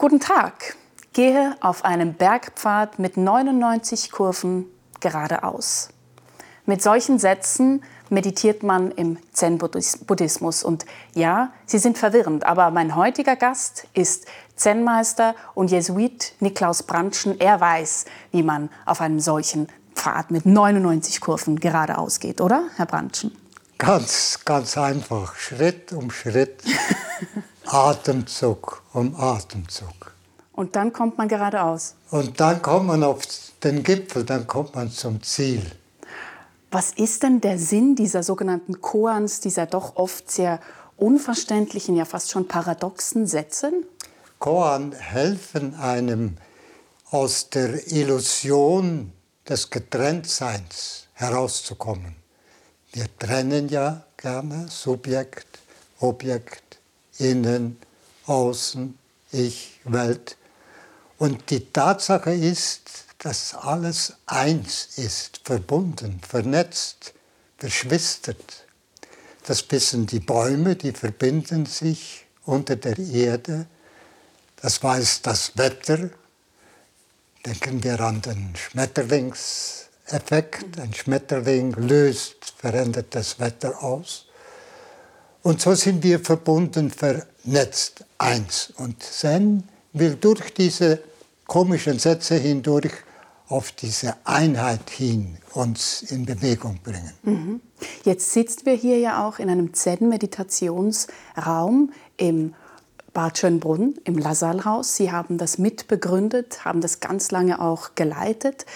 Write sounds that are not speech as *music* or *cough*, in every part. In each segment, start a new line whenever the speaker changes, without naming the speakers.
Guten Tag. Gehe auf einem Bergpfad mit 99 Kurven geradeaus. Mit solchen Sätzen meditiert man im Zen-Buddhismus. Und ja, sie sind verwirrend, aber mein heutiger Gast ist Zen-Meister und Jesuit Niklaus Brandschen. Er weiß, wie man auf einem solchen Pfad mit 99 Kurven geradeaus geht, oder, Herr Brandschen?
Ganz, ganz einfach. Schritt um Schritt, *laughs* Atemzug um Atemzug.
Und dann kommt man geradeaus.
Und dann kommt man auf den Gipfel, dann kommt man zum Ziel.
Was ist denn der Sinn dieser sogenannten Koans, dieser doch oft sehr unverständlichen, ja fast schon paradoxen Sätze?
Koan helfen einem aus der Illusion des Getrenntseins herauszukommen. Wir trennen ja gerne Subjekt, Objekt, Innen, Außen, Ich, Welt. Und die Tatsache ist, dass alles eins ist, verbunden, vernetzt, verschwistert. Das wissen die Bäume, die verbinden sich unter der Erde. Das weiß das Wetter. Denken wir an den Schmetterlingseffekt. Ein Schmetterling löst verändertes Wetter aus. Und so sind wir verbunden, vernetzt, eins. Und Zen will durch diese komischen Sätze hindurch auf diese Einheit hin uns in Bewegung bringen.
Mhm. Jetzt sitzen wir hier ja auch in einem Zen-Meditationsraum im Bad Schönbrunn, im Lassalhaus. Sie haben das mitbegründet, haben das ganz lange auch geleitet.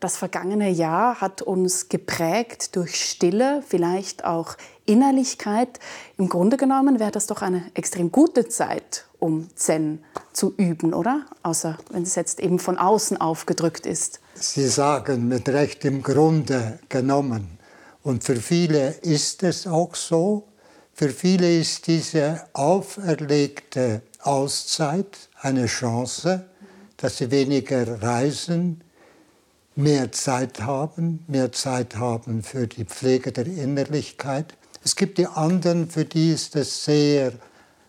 Das vergangene Jahr hat uns geprägt durch Stille, vielleicht auch Innerlichkeit. Im Grunde genommen wäre das doch eine extrem gute Zeit, um Zen zu üben, oder? Außer wenn es jetzt eben von außen aufgedrückt ist.
Sie sagen mit Recht im Grunde genommen. Und für viele ist es auch so. Für viele ist diese auferlegte Auszeit eine Chance, dass sie weniger reisen, mehr Zeit haben, mehr Zeit haben für die Pflege der Innerlichkeit. Es gibt die anderen, für die ist es sehr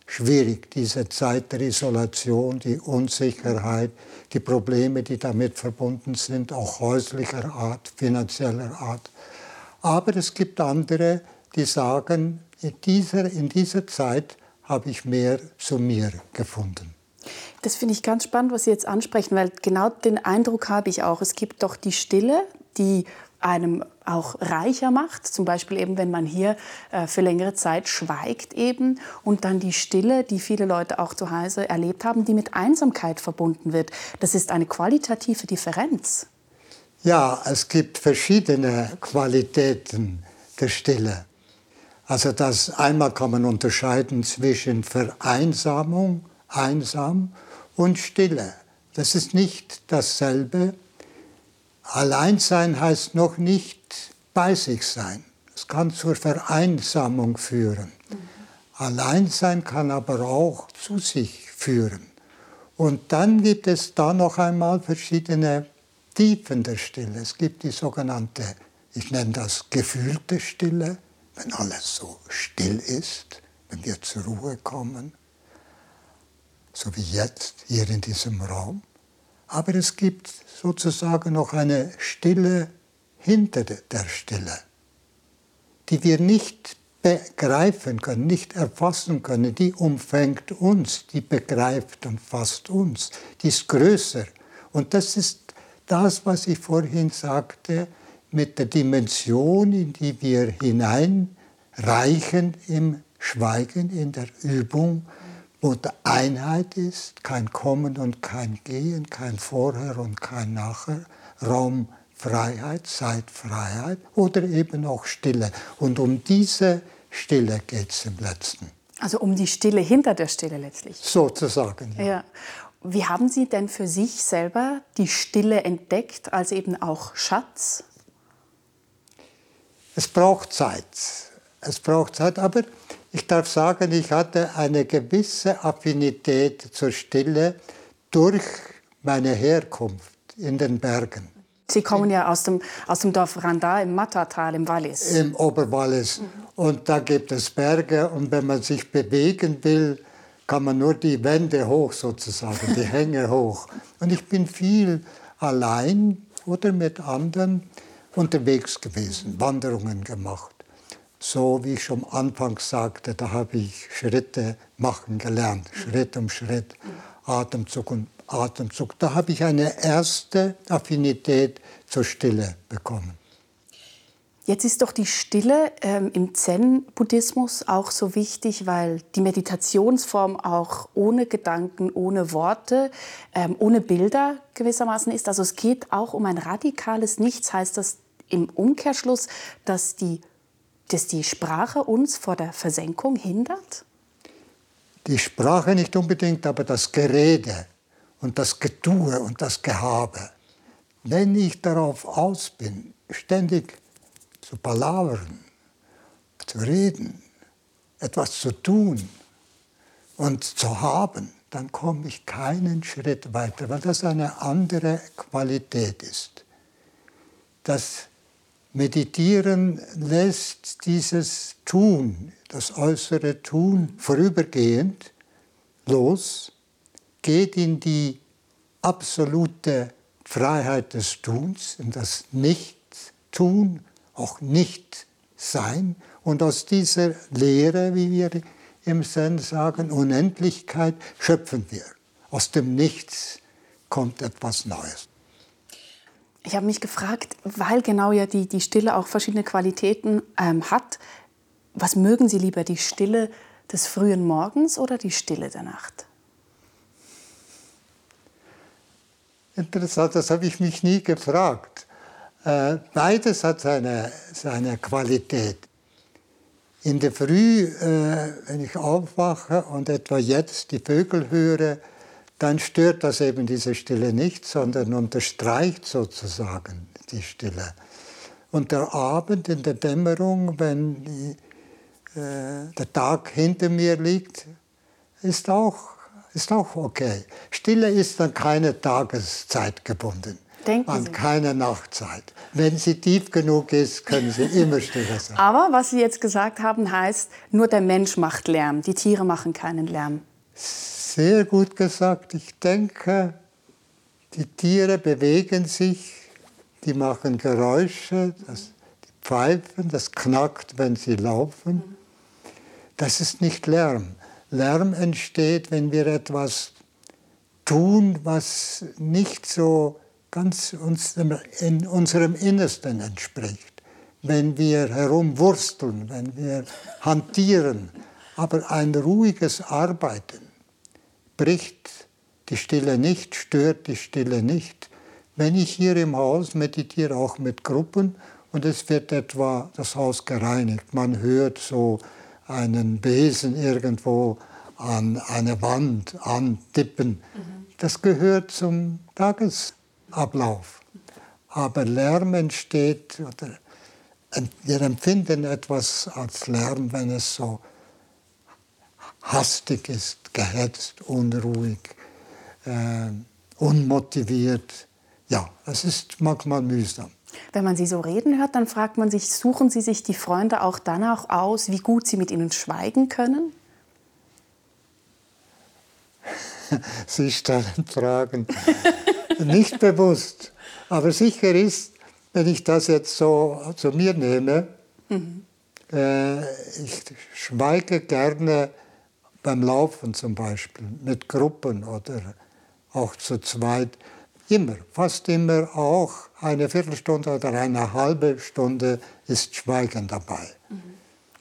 schwierig, diese Zeit der Isolation, die Unsicherheit, die Probleme, die damit verbunden sind, auch häuslicher Art, finanzieller Art. Aber es gibt andere, die sagen, in dieser, in dieser Zeit habe ich mehr zu mir gefunden.
Das finde ich ganz spannend, was Sie jetzt ansprechen, weil genau den Eindruck habe ich auch. Es gibt doch die Stille, die einem auch reicher macht, zum Beispiel eben, wenn man hier äh, für längere Zeit schweigt eben und dann die Stille, die viele Leute auch zu Hause erlebt haben, die mit Einsamkeit verbunden wird. Das ist eine qualitative Differenz.
Ja, es gibt verschiedene Qualitäten der Stille. Also das einmal kann man unterscheiden zwischen Vereinsamung, einsam und Stille. Das ist nicht dasselbe. Alleinsein heißt noch nicht bei sich sein. Es kann zur Vereinsamung führen. Mhm. Alleinsein kann aber auch zu sich führen. Und dann gibt es da noch einmal verschiedene Tiefen der Stille. Es gibt die sogenannte, ich nenne das gefühlte Stille, wenn alles so still ist, wenn wir zur Ruhe kommen so wie jetzt hier in diesem Raum. Aber es gibt sozusagen noch eine Stille hinter der Stille, die wir nicht begreifen können, nicht erfassen können. Die umfängt uns, die begreift und fasst uns, die ist größer. Und das ist das, was ich vorhin sagte, mit der Dimension, in die wir hineinreichen im Schweigen, in der Übung, wo die Einheit ist, kein Kommen und kein Gehen, kein Vorher und kein Nachher, Raumfreiheit, Zeitfreiheit oder eben auch Stille. Und um diese Stille geht es im letzten.
Also um die Stille hinter der Stille letztlich.
Sozusagen.
Ja. ja. Wie haben Sie denn für sich selber die Stille entdeckt, als eben auch Schatz?
Es braucht Zeit. Es braucht Zeit, aber ich darf sagen, ich hatte eine gewisse Affinität zur Stille durch meine Herkunft in den Bergen.
Sie kommen ja aus dem, aus dem Dorf Randa im Mattatal im Wallis.
Im Oberwallis. Mhm. Und da gibt es Berge und wenn man sich bewegen will, kann man nur die Wände hoch sozusagen, die *laughs* Hänge hoch. Und ich bin viel allein oder mit anderen unterwegs gewesen, Wanderungen gemacht. So wie ich schon anfangs sagte, da habe ich Schritte machen gelernt, Schritt um Schritt, Atemzug um Atemzug. Da habe ich eine erste Affinität zur Stille bekommen.
Jetzt ist doch die Stille ähm, im Zen-Buddhismus auch so wichtig, weil die Meditationsform auch ohne Gedanken, ohne Worte, ähm, ohne Bilder gewissermaßen ist. Also es geht auch um ein radikales Nichts. Heißt das im Umkehrschluss, dass die, dass die Sprache uns vor der Versenkung hindert?
Die Sprache nicht unbedingt, aber das Gerede und das Getue und das Gehabe. Wenn ich darauf aus bin, ständig zu palavern, zu reden, etwas zu tun und zu haben, dann komme ich keinen Schritt weiter, weil das eine andere Qualität ist. Das Meditieren lässt dieses Tun, das äußere Tun vorübergehend los, geht in die absolute Freiheit des Tuns, in das Nichtstun auch nicht sein. Und aus dieser Lehre, wie wir im Zen sagen, Unendlichkeit, schöpfen wir. Aus dem Nichts kommt etwas Neues.
Ich habe mich gefragt, weil genau ja die, die Stille auch verschiedene Qualitäten ähm, hat, was mögen Sie lieber, die Stille des frühen Morgens oder die Stille der Nacht?
Interessant, das habe ich mich nie gefragt. Äh, beides hat seine, seine Qualität. In der Früh, äh, wenn ich aufwache und etwa jetzt die Vögel höre, dann stört das eben diese Stille nicht, sondern unterstreicht sozusagen die Stille. Und der Abend in der Dämmerung, wenn äh, der Tag hinter mir liegt, ist auch, ist auch okay. Stille ist dann keine Tageszeit gebunden.
Denken
an
Sie.
keine Nachtzeit. Wenn sie tief genug ist, können sie immer stiller sein. *laughs*
Aber was Sie jetzt gesagt haben, heißt, nur der Mensch macht Lärm, die Tiere machen keinen Lärm.
Sehr gut gesagt. Ich denke, die Tiere bewegen sich, die machen Geräusche, das, die pfeifen, das knackt, wenn sie laufen. Das ist nicht Lärm. Lärm entsteht, wenn wir etwas tun, was nicht so ganz uns in unserem Innersten entspricht. Wenn wir herumwursteln, wenn wir hantieren, aber ein ruhiges Arbeiten bricht die Stille nicht, stört die Stille nicht. Wenn ich hier im Haus meditiere, auch mit Gruppen, und es wird etwa das Haus gereinigt, man hört so einen Besen irgendwo an eine Wand antippen, das gehört zum Tagesablauf. Aber Lärm entsteht, oder wir empfinden etwas als Lärm, wenn es so hastig ist, gehetzt, unruhig, äh, unmotiviert. Ja, es ist manchmal mühsam.
Wenn man Sie so reden hört, dann fragt man sich, suchen Sie sich die Freunde auch danach aus, wie gut Sie mit ihnen schweigen können? *laughs*
Sie stellen Fragen. *laughs* Nicht bewusst. Aber sicher ist, wenn ich das jetzt so zu mir nehme, mhm. äh, ich schweige gerne beim Laufen zum Beispiel, mit Gruppen oder auch zu zweit. Immer, fast immer auch eine Viertelstunde oder eine halbe Stunde ist Schweigen dabei.
Mhm.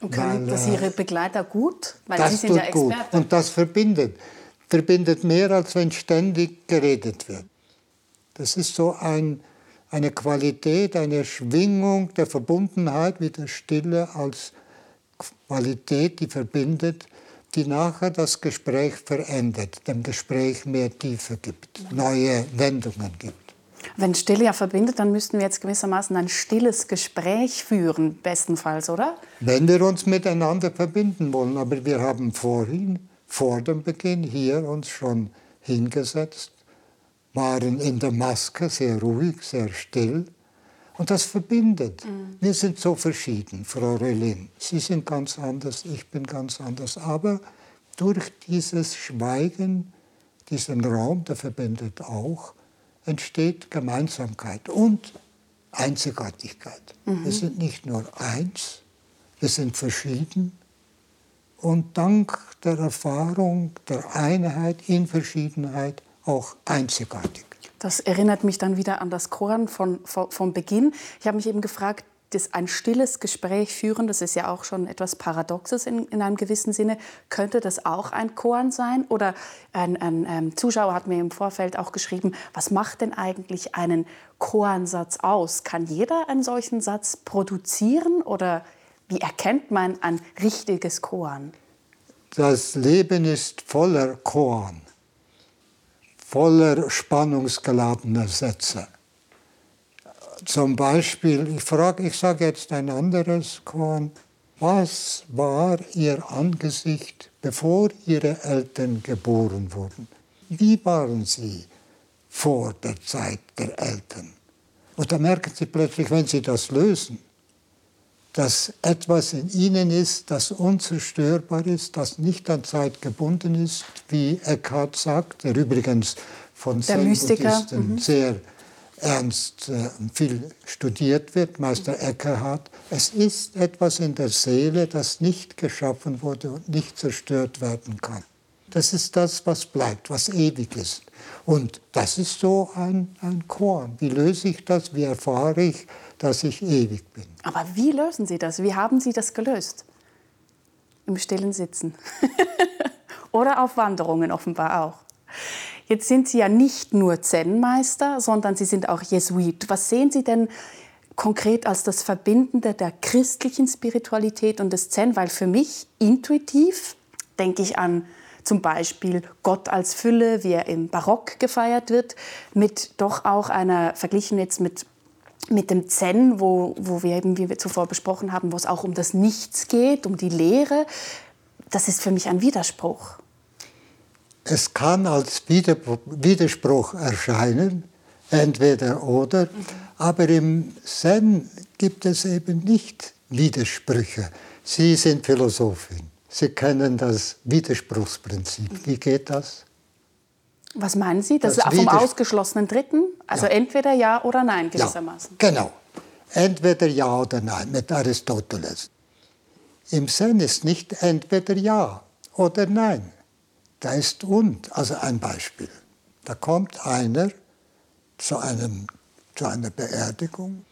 Und können Weil, das Ihre äh, Begleiter gut?
Weil das Sie sind tut ja gut und das verbindet. Verbindet mehr, als wenn ständig geredet wird. Das ist so ein, eine Qualität, eine Schwingung der Verbundenheit wie der Stille als Qualität, die verbindet, die nachher das Gespräch verändert, dem Gespräch mehr Tiefe gibt, neue Wendungen gibt.
Wenn Stille ja verbindet, dann müssten wir jetzt gewissermaßen ein stilles Gespräch führen, bestenfalls, oder?
Wenn wir uns miteinander verbinden wollen. Aber wir haben vorhin, vor dem Beginn, hier uns schon hingesetzt, waren in der Maske sehr ruhig, sehr still und das verbindet. Mhm. Wir sind so verschieden, Frau Relin. Sie sind ganz anders, ich bin ganz anders. Aber durch dieses Schweigen, diesen Raum, der verbindet auch, entsteht Gemeinsamkeit und Einzigartigkeit. Mhm. Wir sind nicht nur eins, wir sind verschieden. Und dank der Erfahrung der Einheit in Verschiedenheit auch einzigartig.
Das erinnert mich dann wieder an das Choren von, von, vom Beginn. Ich habe mich eben gefragt, das ein stilles Gespräch führen, das ist ja auch schon etwas Paradoxes in, in einem gewissen Sinne. Könnte das auch ein Korn sein? Oder ein, ein, ein ähm, Zuschauer hat mir im Vorfeld auch geschrieben, was macht denn eigentlich einen Choransatz aus? Kann jeder einen solchen Satz produzieren? Oder wie erkennt man ein richtiges Korn?
Das Leben ist voller Korn, voller spannungsgeladener Sätze. Zum Beispiel, ich frage, ich sage jetzt ein anderes Korn. Was war ihr Angesicht, bevor ihre Eltern geboren wurden? Wie waren sie vor der Zeit der Eltern? Und da merken sie plötzlich, wenn sie das lösen, dass etwas in ihnen ist, das unzerstörbar ist, das nicht an Zeit gebunden ist, wie Eckhart sagt, der übrigens von Zen-Buddhisten mhm. sehr ernst äh, viel studiert wird, Meister Eckhart. Es ist etwas in der Seele, das nicht geschaffen wurde und nicht zerstört werden kann. Das ist das, was bleibt, was ewig ist. Und das ist so ein, ein Korn. Wie löse ich das? Wie erfahre ich, dass ich ewig bin?
Aber wie lösen Sie das? Wie haben Sie das gelöst? Im stillen Sitzen. *laughs* Oder auf Wanderungen offenbar auch. Jetzt sind Sie ja nicht nur Zen-Meister, sondern Sie sind auch Jesuit. Was sehen Sie denn konkret als das Verbindende der christlichen Spiritualität und des Zen? Weil für mich intuitiv denke ich an zum Beispiel Gott als Fülle, wie er im Barock gefeiert wird, mit doch auch einer, verglichen jetzt mit, mit dem Zen, wo, wo wir eben, wie wir zuvor besprochen haben, wo es auch um das Nichts geht, um die Lehre. Das ist für mich ein Widerspruch
es kann als Widerspruch erscheinen, entweder oder, mhm. aber im Zen gibt es eben nicht Widersprüche. Sie sind Philosophin, Sie kennen das Widerspruchsprinzip. Wie geht das?
Was meinen Sie? Das, das ist vom ausgeschlossenen Dritten? Also ja. entweder ja oder nein gewissermaßen.
Ja, genau. Entweder ja oder nein mit Aristoteles. Im Zen ist nicht entweder ja oder nein. Da ist und, also ein Beispiel. Da kommt einer zu, einem, zu einer Beerdigung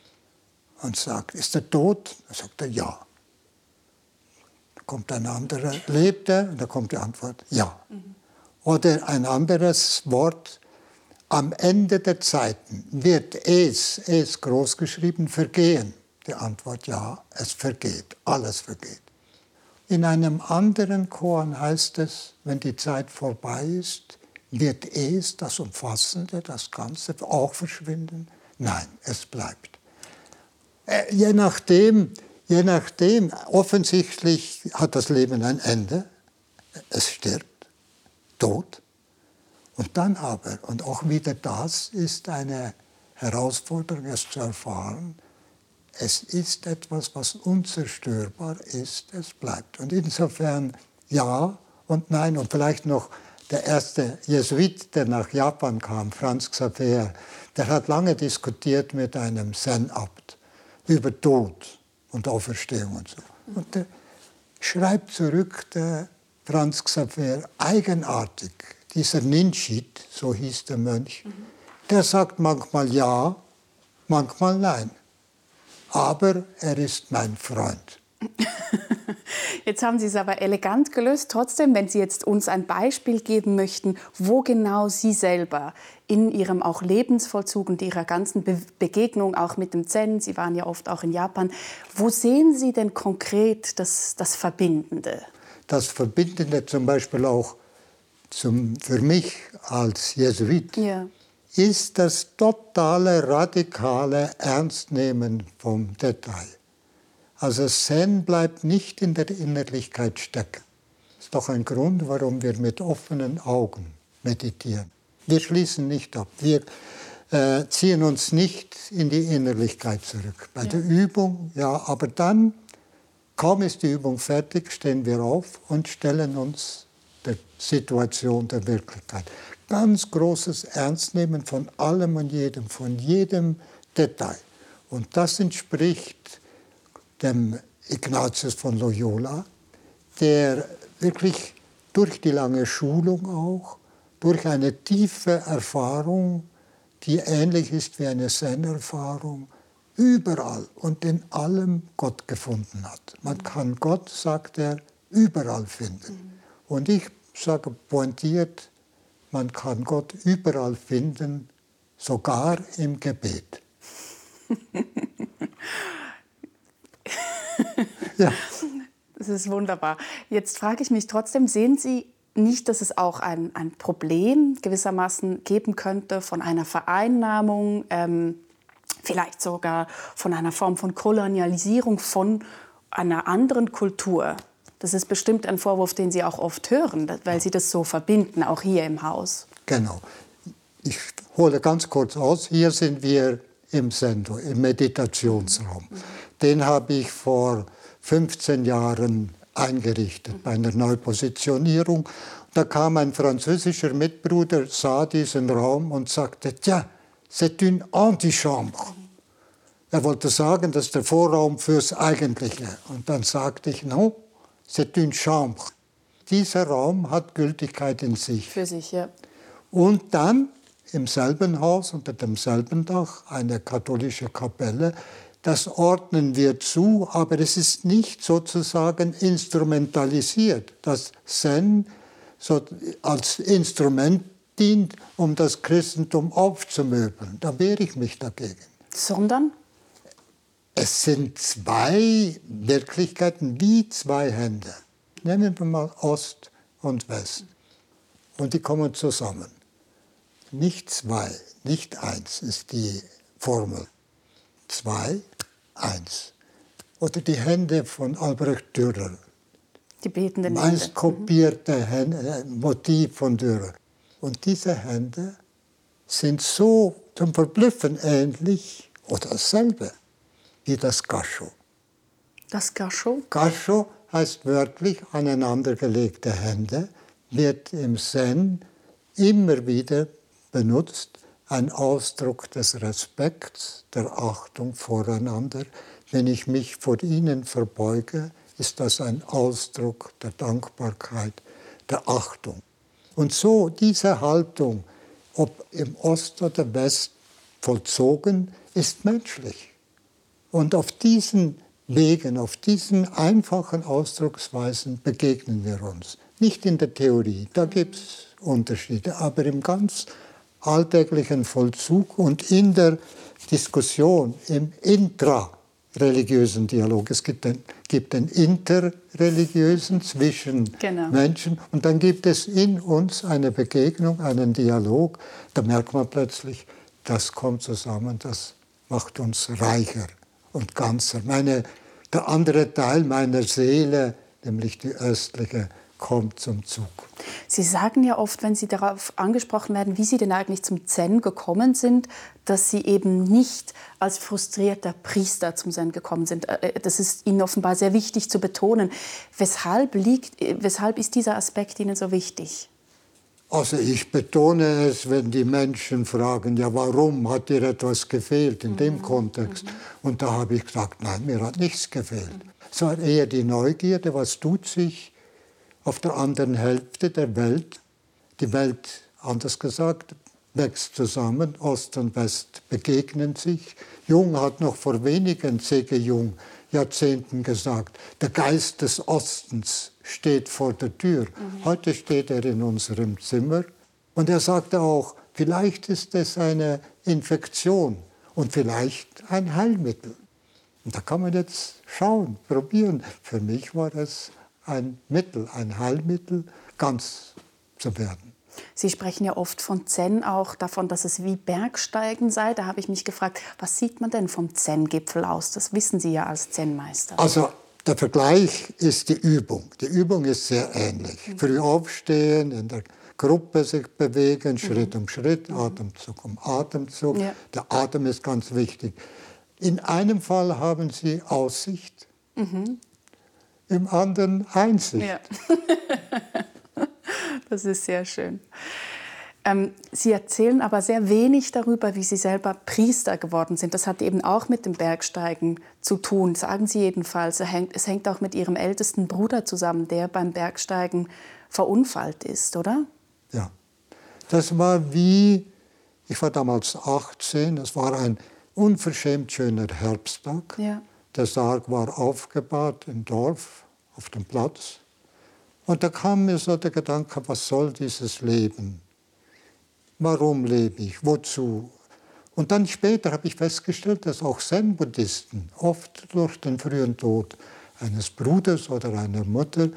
und sagt, ist er tot? Da sagt er, ja. Kommt ein anderer, lebt er? Und da kommt die Antwort, ja. Mhm. Oder ein anderes Wort, am Ende der Zeiten wird es, es groß geschrieben, vergehen. Die Antwort, ja, es vergeht, alles vergeht. In einem anderen Korn heißt es, wenn die Zeit vorbei ist, wird es, das Umfassende, das Ganze, auch verschwinden? Nein, es bleibt. Äh, je nachdem, je nachdem, offensichtlich hat das Leben ein Ende, es stirbt, tot. Und dann aber, und auch wieder das ist eine Herausforderung, es zu erfahren, es ist etwas, was unzerstörbar ist, es bleibt. Und insofern ja und nein. Und vielleicht noch der erste Jesuit, der nach Japan kam, Franz Xaver, der hat lange diskutiert mit einem Zen-Abt über Tod und Auferstehung und so. Und der schreibt zurück, der Franz Xaver, eigenartig, dieser Ninshit, so hieß der Mönch, der sagt manchmal ja, manchmal nein aber er ist mein Freund. *laughs*
Jetzt haben Sie es aber elegant gelöst. Trotzdem, wenn Sie jetzt uns ein Beispiel geben möchten, wo genau Sie selber in Ihrem auch Lebensvollzug und Ihrer ganzen Be Begegnung auch mit dem Zen, Sie waren ja oft auch in Japan, wo sehen Sie denn konkret das, das Verbindende?
Das Verbindende zum Beispiel auch zum, für mich als Jesuit. Ja ist das totale, radikale Ernstnehmen vom Detail. Also Zen bleibt nicht in der Innerlichkeit stecken. Das ist doch ein Grund, warum wir mit offenen Augen meditieren. Wir schließen nicht ab. Wir äh, ziehen uns nicht in die Innerlichkeit zurück. Bei ja. der Übung, ja, aber dann, kaum ist die Übung fertig, stehen wir auf und stellen uns der Situation, der Wirklichkeit. Ganz großes Ernstnehmen von allem und jedem, von jedem Detail. Und das entspricht dem Ignatius von Loyola, der wirklich durch die lange Schulung auch, durch eine tiefe Erfahrung, die ähnlich ist wie eine Zen-Erfahrung, überall und in allem Gott gefunden hat. Man kann Gott, sagt er, überall finden. Und ich sage pointiert, man kann Gott überall finden, sogar im Gebet. *laughs* *laughs*
ja. Das ist wunderbar. Jetzt frage ich mich trotzdem, sehen Sie nicht, dass es auch ein, ein Problem gewissermaßen geben könnte von einer Vereinnahmung, ähm, vielleicht sogar von einer Form von Kolonialisierung von einer anderen Kultur? Das ist bestimmt ein Vorwurf, den Sie auch oft hören, weil Sie das so verbinden, auch hier im Haus.
Genau. Ich hole ganz kurz aus. Hier sind wir im Sendo, im Meditationsraum. Den habe ich vor 15 Jahren eingerichtet bei einer Neupositionierung. Da kam ein französischer Mitbruder, sah diesen Raum und sagte, tja, c'est une antichambre. Er wollte sagen, das ist der Vorraum fürs Eigentliche. Und dann sagte ich, non, c'est une chambre. Dieser Raum hat Gültigkeit in sich.
Für sich, ja.
Und dann im selben Haus, unter demselben Dach, eine katholische Kapelle. Das ordnen wir zu, aber es ist nicht sozusagen instrumentalisiert. Das Zen als Instrument dient, um das Christentum aufzumöbeln. Da wehre ich mich dagegen.
Sondern?
Es sind zwei Wirklichkeiten wie zwei Hände. Nehmen wir mal Ost und West. Und die kommen zusammen. Nicht zwei, nicht eins ist die Formel. Zwei, eins. Oder die Hände von Albrecht Dürer.
Die betenden
Hände. Meist kopierte Hände, äh, Motiv von Dürer. Und diese Hände sind so zum Verblüffen ähnlich oder dasselbe wie das Gascho.
Das Gascho?
Gascho heißt wörtlich aneinandergelegte Hände, wird im Zen immer wieder benutzt, ein Ausdruck des Respekts, der Achtung voreinander. Wenn ich mich vor ihnen verbeuge, ist das ein Ausdruck der Dankbarkeit, der Achtung. Und so diese Haltung, ob im Ost oder West vollzogen, ist menschlich. Und auf diesen Wegen, auf diesen einfachen Ausdrucksweisen begegnen wir uns. Nicht in der Theorie, da gibt es Unterschiede, aber im ganz alltäglichen Vollzug und in der Diskussion, im intrareligiösen Dialog. Es gibt den, gibt den interreligiösen zwischen genau. Menschen und dann gibt es in uns eine Begegnung, einen Dialog. Da merkt man plötzlich, das kommt zusammen, das macht uns reicher und ganzer. Meine, der andere Teil meiner Seele, nämlich die östliche, kommt zum Zug.
Sie sagen ja oft, wenn Sie darauf angesprochen werden, wie Sie denn eigentlich zum Zen gekommen sind, dass Sie eben nicht als frustrierter Priester zum Zen gekommen sind. Äh, äh, das ist Ihnen offenbar sehr wichtig zu betonen. Weshalb, liegt, äh, weshalb ist dieser Aspekt Ihnen so wichtig?
Also ich betone es, wenn die Menschen fragen, ja warum hat dir etwas gefehlt in mhm. dem Kontext? Mhm. Und da habe ich gesagt, nein, mir hat nichts gefehlt. Mhm. Es war eher die Neugierde, was tut sich auf der anderen Hälfte der Welt. Die Welt, anders gesagt, wächst zusammen, Ost und West begegnen sich. Jung hat noch vor wenigen, C.G. Jung, Jahrzehnten gesagt, der Geist des Ostens steht vor der Tür. Mhm. Heute steht er in unserem Zimmer. Und er sagte auch, vielleicht ist es eine Infektion und vielleicht ein Heilmittel. Und da kann man jetzt schauen, probieren. Für mich war es ein Mittel, ein Heilmittel, ganz zu werden.
Sie sprechen ja oft von Zen auch davon, dass es wie Bergsteigen sei. Da habe ich mich gefragt, was sieht man denn vom Zen-Gipfel aus? Das wissen Sie ja als Zen-Meister.
Also der Vergleich ist die Übung. Die Übung ist sehr ähnlich. Mhm. Früh aufstehen, in der Gruppe sich bewegen, mhm. Schritt um Schritt, mhm. Atemzug um Atemzug. Ja. Der Atem ist ganz wichtig. In einem Fall haben Sie Aussicht, mhm im anderen Einsicht. Ja. *laughs*
Das ist sehr schön. Ähm, Sie erzählen aber sehr wenig darüber, wie Sie selber Priester geworden sind. Das hat eben auch mit dem Bergsteigen zu tun, sagen Sie jedenfalls. Es hängt auch mit Ihrem ältesten Bruder zusammen, der beim Bergsteigen verunfallt ist, oder?
Ja. Das war wie, ich war damals 18, es war ein unverschämt schöner Herbsttag. Ja. Der Sarg war aufgebaut im Dorf, auf dem Platz. Und da kam mir so der Gedanke, was soll dieses Leben? Warum lebe ich? Wozu? Und dann später habe ich festgestellt, dass auch Zen-Buddhisten oft durch den frühen Tod eines Bruders oder einer Mutter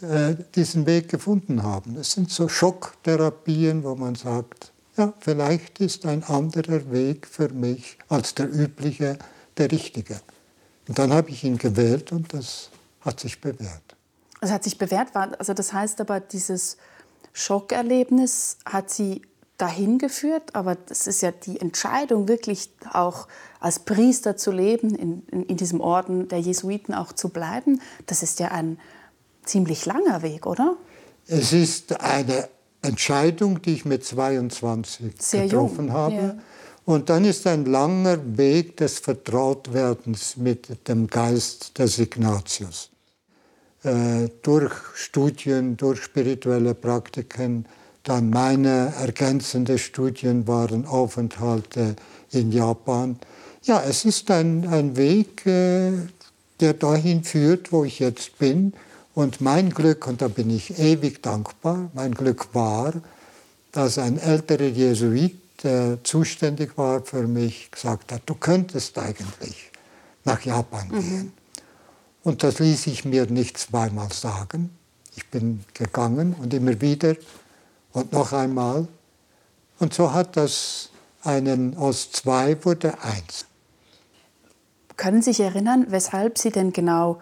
äh, diesen Weg gefunden haben. Es sind so Schocktherapien, wo man sagt, ja, vielleicht ist ein anderer Weg für mich als der übliche der richtige. Und dann habe ich ihn gewählt und das hat sich bewährt.
Es hat sich bewährt, also das heißt aber, dieses Schockerlebnis hat Sie dahin geführt, aber das ist ja die Entscheidung, wirklich auch als Priester zu leben, in, in, in, diesem Orden der Jesuiten auch zu bleiben. Das ist ja ein ziemlich langer Weg, oder?
Es ist eine Entscheidung, die ich mit 22 Sehr getroffen jung. habe. Ja. Und dann ist ein langer Weg des Vertrautwerdens mit dem Geist des Ignatius. Äh, durch Studien, durch spirituelle Praktiken, dann meine ergänzenden Studien waren Aufenthalte in Japan. Ja, es ist ein, ein Weg, äh, der dahin führt, wo ich jetzt bin. Und mein Glück, und da bin ich ewig dankbar, mein Glück war, dass ein älterer Jesuit, der zuständig war für mich, gesagt hat, du könntest eigentlich nach Japan mhm. gehen. Und das ließ ich mir nicht zweimal sagen. Ich bin gegangen und immer wieder und noch einmal. Und so hat das einen aus zwei wurde eins.
Können Sie sich erinnern, weshalb Sie denn genau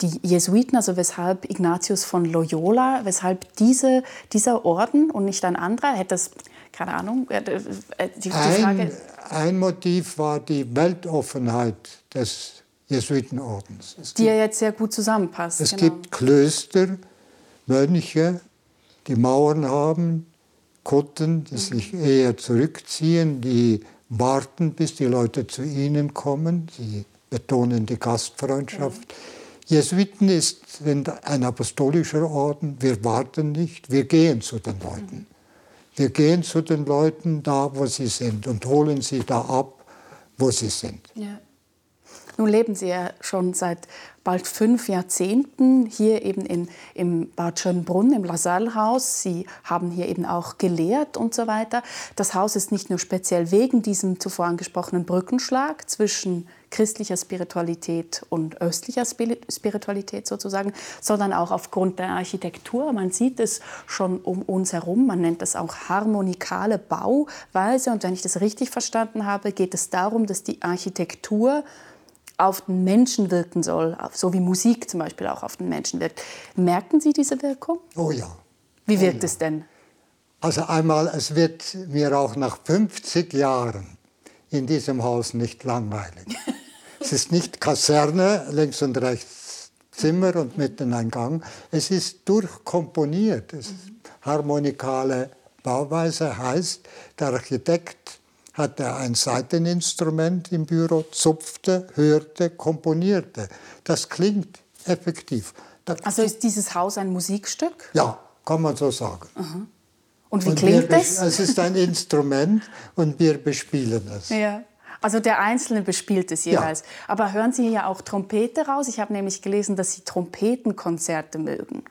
die Jesuiten, also weshalb Ignatius von Loyola, weshalb diese, dieser Orden und nicht ein anderer, hätte das, keine Ahnung, äh,
die, die ein, ein Motiv war die Weltoffenheit des Jesuitenordens.
Es die gibt, ja jetzt sehr gut zusammenpasst.
Es genau. gibt Klöster, Mönche, die Mauern haben, Kutten, die sich eher zurückziehen, die warten, bis die Leute zu ihnen kommen. Sie betonen die Gastfreundschaft. Jesuiten ist ein apostolischer Orden. Wir warten nicht, wir gehen zu den Leuten. Wir gehen zu den Leuten da, wo sie sind und holen sie da ab, wo sie sind. Ja.
Nun leben Sie ja schon seit bald fünf Jahrzehnten hier eben in, im Bad Schönbrunn, im Lassalle-Haus. Sie haben hier eben auch gelehrt und so weiter. Das Haus ist nicht nur speziell wegen diesem zuvor angesprochenen Brückenschlag zwischen christlicher Spiritualität und östlicher Spiritualität sozusagen, sondern auch aufgrund der Architektur. Man sieht es schon um uns herum. Man nennt das auch harmonikale Bauweise. Und wenn ich das richtig verstanden habe, geht es darum, dass die Architektur auf den Menschen wirken soll, so wie Musik zum Beispiel auch auf den Menschen wirkt. Merken Sie diese Wirkung?
Oh ja.
Wie wirkt oh ja. es denn?
Also einmal, es wird mir auch nach 50 Jahren in diesem Haus nicht langweilig. *laughs* es ist nicht Kaserne, links und rechts Zimmer und mitten ein Gang. Es ist durchkomponiert. Es ist harmonikale Bauweise heißt, der Architekt hatte ein Saiteninstrument im Büro, zupfte, hörte, komponierte. Das klingt effektiv.
Da also ist dieses Haus ein Musikstück?
Ja, kann man so sagen.
Aha. Und wie und klingt es?
Es ist ein Instrument und wir bespielen es.
Ja. Also der Einzelne bespielt es jeweils. Ja. Aber hören Sie hier auch Trompete raus? Ich habe nämlich gelesen, dass Sie Trompetenkonzerte mögen.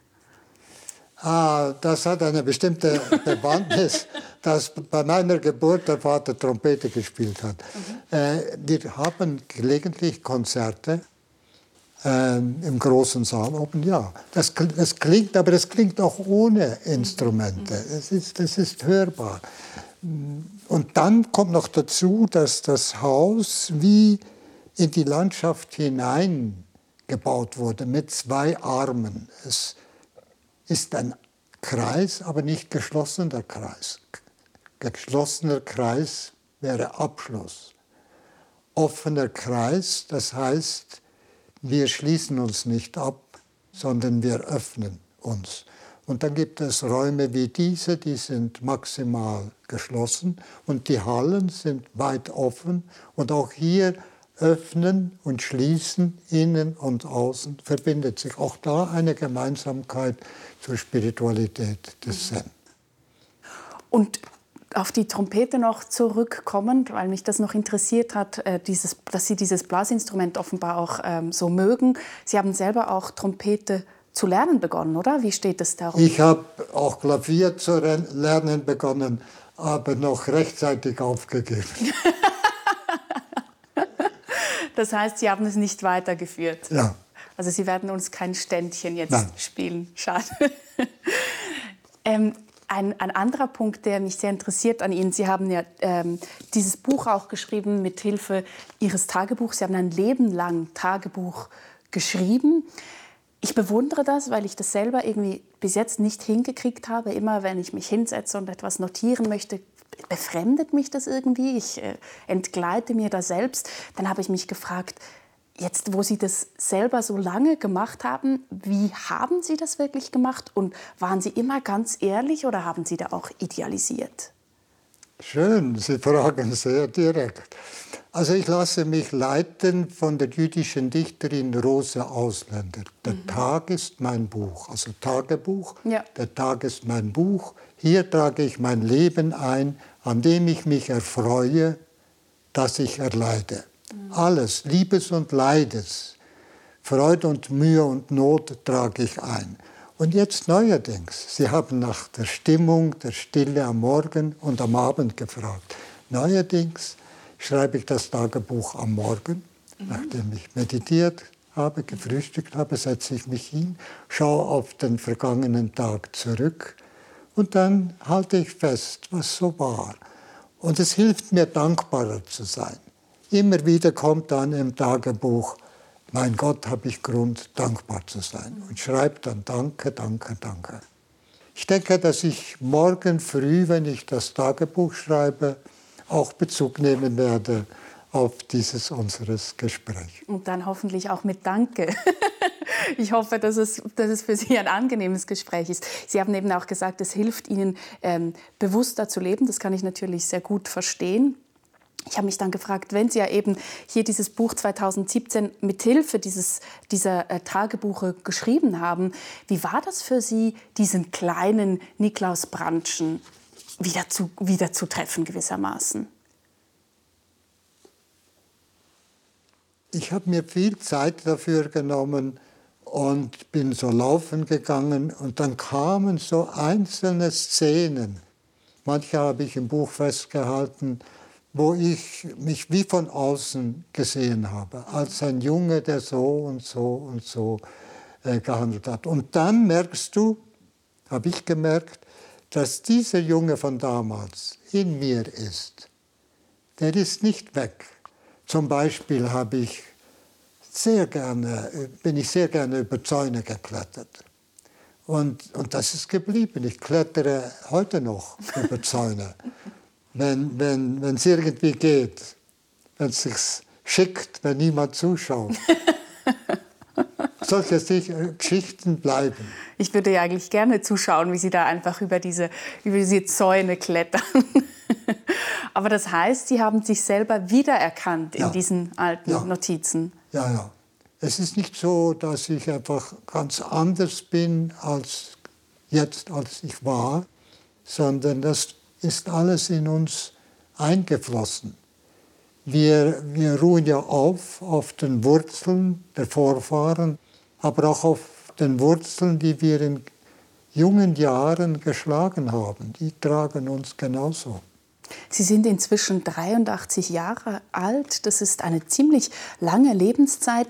Ah, das hat eine bestimmte *laughs* Bewandtnis, dass bei meiner Geburt der Vater Trompete gespielt hat. Mhm. Äh, wir haben gelegentlich Konzerte äh, im großen Saal oben, ja. Das, das, klingt, aber das klingt auch ohne Instrumente. Mhm. Es ist, das ist hörbar. Und dann kommt noch dazu, dass das Haus wie in die Landschaft hineingebaut wurde mit zwei Armen. Es, ist ein Kreis, aber nicht geschlossener Kreis. Geschlossener Kreis wäre Abschluss. Offener Kreis, das heißt, wir schließen uns nicht ab, sondern wir öffnen uns. Und dann gibt es Räume wie diese, die sind maximal geschlossen und die Hallen sind weit offen. Und auch hier öffnen und schließen, innen und außen, verbindet sich auch da eine Gemeinsamkeit zur Spiritualität des Zen.
Und auf die Trompete noch zurückkommen, weil mich das noch interessiert hat, äh, dieses, dass Sie dieses Blasinstrument offenbar auch ähm, so mögen. Sie haben selber auch Trompete zu lernen begonnen, oder? Wie steht es darum?
Ich habe auch Klavier zu lernen begonnen, aber noch rechtzeitig aufgegeben. *laughs*
das heißt, Sie haben es nicht weitergeführt?
Ja.
Also Sie werden uns kein Ständchen jetzt
Nein.
spielen. Schade. *laughs* ähm, ein, ein, anderer Punkt, der mich sehr interessiert an Ihnen, Sie haben ja ähm, dieses Buch auch geschrieben mit Hilfe Ihres Tagebuchs. Sie haben ein Leben lang Tagebuch geschrieben. Ich bewundere das, weil ich das selber irgendwie bis jetzt nicht hingekriegt habe. Immer wenn ich mich hinsetze und etwas notieren möchte, befremdet mich das irgendwie. Ich äh, entgleite mir da selbst. Dann habe ich mich gefragt, Jetzt, wo Sie das selber so lange gemacht haben, wie haben Sie das wirklich gemacht? Und waren Sie immer ganz ehrlich oder haben Sie da auch idealisiert?
Schön, Sie *laughs* fragen sehr direkt. Also ich lasse mich leiten von der jüdischen Dichterin Rose Ausländer. Der mhm. Tag ist mein Buch, also Tagebuch. Ja. Der Tag ist mein Buch. Hier trage ich mein Leben ein, an dem ich mich erfreue, dass ich erleide. Alles, Liebes und Leides, Freude und Mühe und Not trage ich ein. Und jetzt neuerdings, Sie haben nach der Stimmung, der Stille am Morgen und am Abend gefragt. Neuerdings schreibe ich das Tagebuch am Morgen, mhm. nachdem ich meditiert habe, gefrühstückt habe, setze ich mich hin, schaue auf den vergangenen Tag zurück und dann halte ich fest, was so war. Und es hilft mir, dankbarer zu sein. Immer wieder kommt dann im Tagebuch, mein Gott, habe ich Grund, dankbar zu sein. Und schreibt dann Danke, Danke, Danke. Ich denke, dass ich morgen früh, wenn ich das Tagebuch schreibe, auch Bezug nehmen werde auf dieses unseres Gespräch.
Und dann hoffentlich auch mit Danke. *laughs* Ich hoffe, dass es, dass es für Sie ein angenehmes Gespräch ist. Sie haben eben auch gesagt, es hilft Ihnen, ähm, bewusster zu leben. Das kann ich natürlich sehr gut verstehen. Ich habe mich dann gefragt, wenn Sie ja eben hier dieses Buch 2017 mithilfe dieses, dieser äh, Tagebuche geschrieben haben, wie war das für Sie, diesen kleinen Niklaus Brandschen wieder zu, wieder zu treffen gewissermaßen?
Ich habe mir viel Zeit dafür genommen und bin so laufen gegangen und dann kamen so einzelne Szenen. Manche habe ich im Buch festgehalten, wo ich mich wie von außen gesehen habe, als ein Junge, der so und so und so äh, gehandelt hat. Und dann merkst du, habe ich gemerkt, dass dieser Junge von damals in mir ist. Der ist nicht weg. Zum Beispiel habe ich sehr gerne, bin ich sehr gerne über Zäune geklettert. Und, und das ist geblieben. Ich klettere heute noch über Zäune wenn wenn wenn, es irgendwie geht, wenn es sich schickt, wenn niemand zuschaut. *laughs* Solche äh, Geschichten bleiben.
Ich würde ja eigentlich gerne zuschauen, wie Sie da einfach über diese, über diese Zäune klettern. *laughs* Aber das heißt, Sie haben sich selber wiedererkannt in ja. diesen alten ja. Notizen.
Ja, ja. Es ist nicht so, dass ich einfach ganz anders bin als jetzt, als ich war, sondern das ist alles in uns eingeflossen. Wir, wir ruhen ja auf auf den Wurzeln der Vorfahren, aber auch auf den Wurzeln, die wir in jungen Jahren geschlagen haben. Die tragen uns genauso.
Sie sind inzwischen 83 Jahre alt. Das ist eine ziemlich lange Lebenszeit.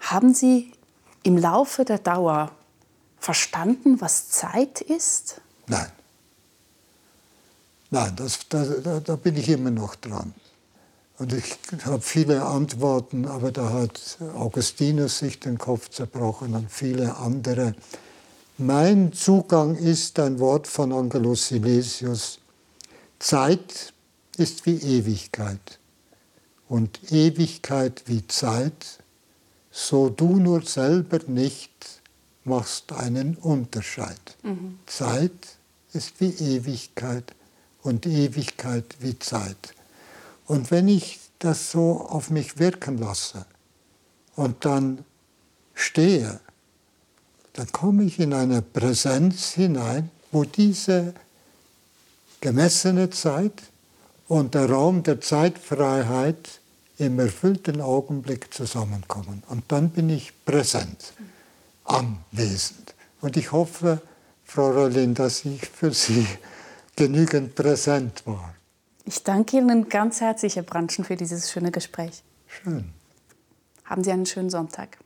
Haben Sie im Laufe der Dauer verstanden, was Zeit ist?
Nein. Nein, das, da, da bin ich immer noch dran. Und ich habe viele Antworten, aber da hat Augustinus sich den Kopf zerbrochen und viele andere. Mein Zugang ist ein Wort von Angelus Silesius. Zeit ist wie Ewigkeit und Ewigkeit wie Zeit, so du nur selber nicht machst einen Unterscheid. Mhm. Zeit ist wie Ewigkeit und Ewigkeit wie Zeit. Und wenn ich das so auf mich wirken lasse und dann stehe, dann komme ich in eine Präsenz hinein, wo diese gemessene Zeit und der Raum der Zeitfreiheit im erfüllten Augenblick zusammenkommen. Und dann bin ich präsent, anwesend. Und ich hoffe, Frau Rollin, dass ich für Sie genügend präsent war.
Ich danke Ihnen ganz herzlich, Herr Brandschen, für dieses schöne Gespräch.
Schön.
Haben Sie einen schönen Sonntag.